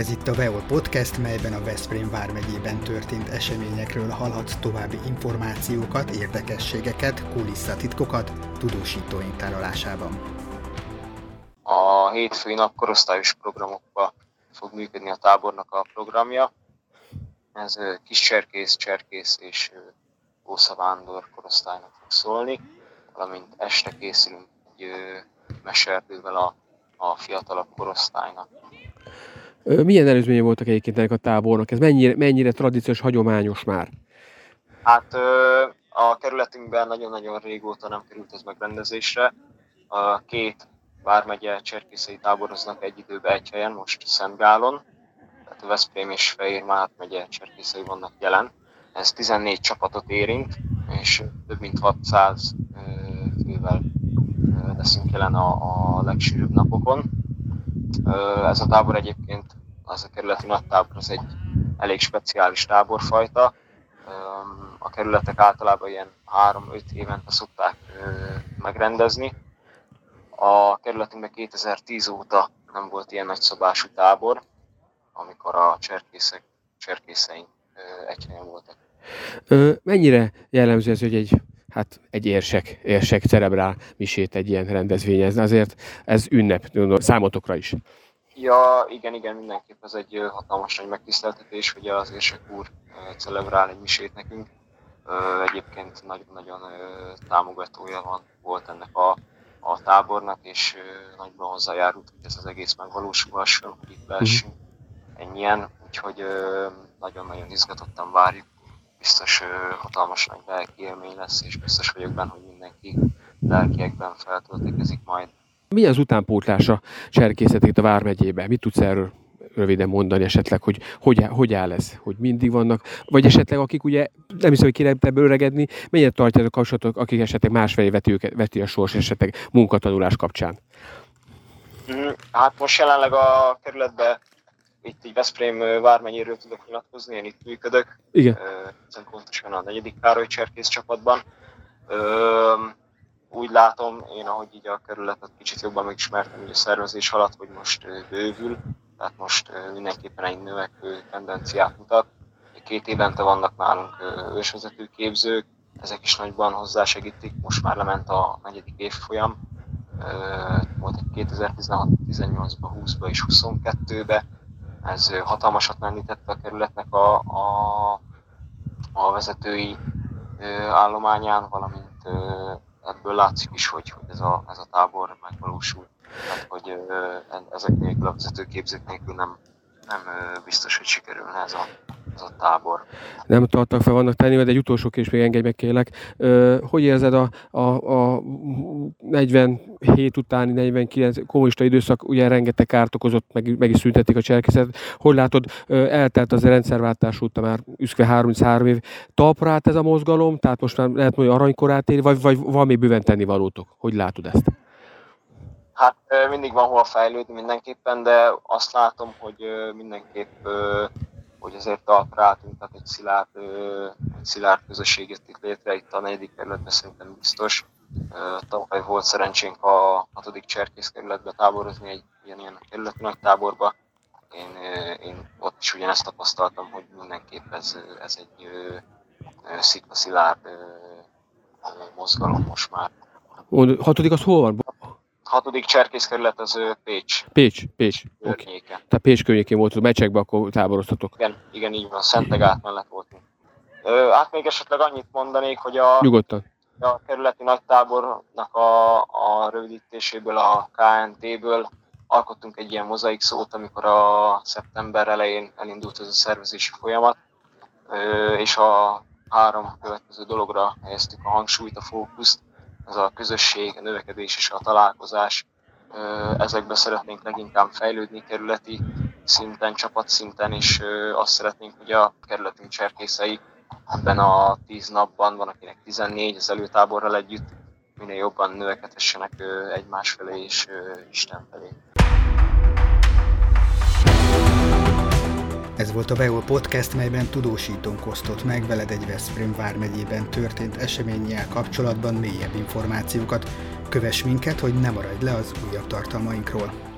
Ez itt a VEOL Podcast, melyben a Veszprém vármegyében történt eseményekről hallhatsz további információkat, érdekességeket, kulisszatitkokat tudósítóink tárolásában. A hétfői nap korosztályos programokba fog működni a tábornak a programja. Ez kis cserkész, és Ósza Vándor korosztálynak fog szólni, valamint este készülünk egy meserdővel a, a fiatalabb korosztálynak. Milyen előzménye voltak egyébként ennek a tábornak? Ez mennyire, mennyire tradíciós, hagyományos már? Hát a kerületünkben nagyon-nagyon régóta nem került ez megrendezésre. A két vármegye cserkészei táboroznak egy időben egy helyen, most Szentgálon. Tehát a Veszprém és Fehérmár megye cserkészei vannak jelen. Ez 14 csapatot érint, és több mint 600 fővel leszünk jelen a, a legsűrűbb napokon. Ez a tábor egyébként, az a kerületi nagy tábor, az egy elég speciális táborfajta. A kerületek általában ilyen 3-5 évente szokták megrendezni. A kerületünkben 2010 óta nem volt ilyen nagyszabású tábor, amikor a cserkészek, cserkészeink egy helyen voltak. Mennyire jellemző ez, hogy egy hát egy érsek, érsek cerebrál misét egy ilyen rendezvényezni. Azért ez ünnep számotokra is. Ja, igen, igen, mindenképp ez egy hatalmas nagy megtiszteltetés, hogy az érsek úr celebrál egy misét nekünk. Egyébként nagyon-nagyon támogatója van, volt ennek a, a tábornak, és nagyban hozzájárult, hogy ez az egész megvalósulhasson, hogy itt lehessünk ennyien, úgyhogy nagyon-nagyon izgatottan várjuk biztos hatalmas nagy lelki élmény lesz, és biztos vagyok benne, hogy mindenki lelkiekben feltöltekezik majd. Mi az utánpótlása cserkészetét a Vármegyébe? Mit tudsz erről röviden mondani esetleg, hogy hogy, hogy áll ez, hogy mindig vannak, vagy esetleg akik ugye nem hiszem, hogy kéne ebből öregedni, mennyire tartják a kapcsolatok, akik esetleg másfelé veti, őket, veti a sors esetleg munkatanulás kapcsán? Hát most jelenleg a kerületben itt így Veszprém vármegyéről tudok nyilatkozni, én itt működök. Igen. Ezen pontosan a negyedik Károly Cserkész csapatban. Úgy látom, én ahogy így a kerületet kicsit jobban megismertem, hogy a szervezés alatt, hogy most bővül, tehát most mindenképpen egy növekvő tendenciát mutat. Két évente vannak nálunk ősvezető képzők, ezek is nagyban hozzásegítik, most már lement a negyedik évfolyam, volt egy 2016-18-ban, 20-ban és 22-ben, ez hatalmasat lendítette a kerületnek a, a, a vezetői állományán, valamint ebből látszik is, hogy, hogy ez, a, ez a tábor megvalósul. Tehát, hogy ezek nélkül a vezetőképzők nélkül nem, nem biztos, hogy sikerülne ez a, ez a tábor. Nem tartak fel, vannak tenni, de egy utolsó kés még engedj meg kérlek. Hogy érzed a, a, a 47 utáni, 49 kommunista időszak, ugye rengeteg kárt okozott, meg, meg is szüntették a cselekészetet. Hogy látod, eltelt az a rendszerváltás óta már üszkve 33 év. Talpra ez a mozgalom, tehát most már lehet mondani aranykorát éri, vagy, vagy van még bőven tenni valótok? Hogy látod ezt? Hát mindig van hol fejlődni mindenképpen, de azt látom, hogy mindenképp hogy azért talpra tehát egy szilárd, egy szilárd közösség itt létre, itt a negyedik kerületben szerintem biztos. Tavaly volt szerencsénk a hatodik cserkész kerületbe táborozni, egy ilyen, ilyen kerületi nagy táborba. Én, én ott is ugyanezt tapasztaltam, hogy mindenképp ez, ez egy szikla szilárd mozgalom most már. Hatodik az hol van? Hatodik cserkészkerület az Pécs. Pécs, Pécs. Okay. Tehát Pécs környékén volt, a mecsekben akkor táboroztatok. Igen, igen, így van, Szentegát mellett voltunk. hát még esetleg annyit mondanék, hogy a, Nyugodtan. a kerületi nagytábornak a, a rövidítéséből, a KNT-ből alkottunk egy ilyen mozaik szót, amikor a szeptember elején elindult ez a szervezési folyamat, és a három következő dologra helyeztük a hangsúlyt, a fókuszt, ez a közösség, a növekedés és a találkozás. Ezekbe szeretnénk leginkább fejlődni kerületi szinten, csapatszinten, és azt szeretnénk, hogy a kerületünk cserkészei ebben a tíz napban, van akinek 14 az előtáborral együtt, minél jobban növekedhessenek egymás felé és Isten felé. Ez volt a Beol Podcast, melyben tudósítónk osztott meg veled egy Veszprém vármegyében történt eseménnyel kapcsolatban mélyebb információkat. Kövess minket, hogy ne maradj le az újabb tartalmainkról.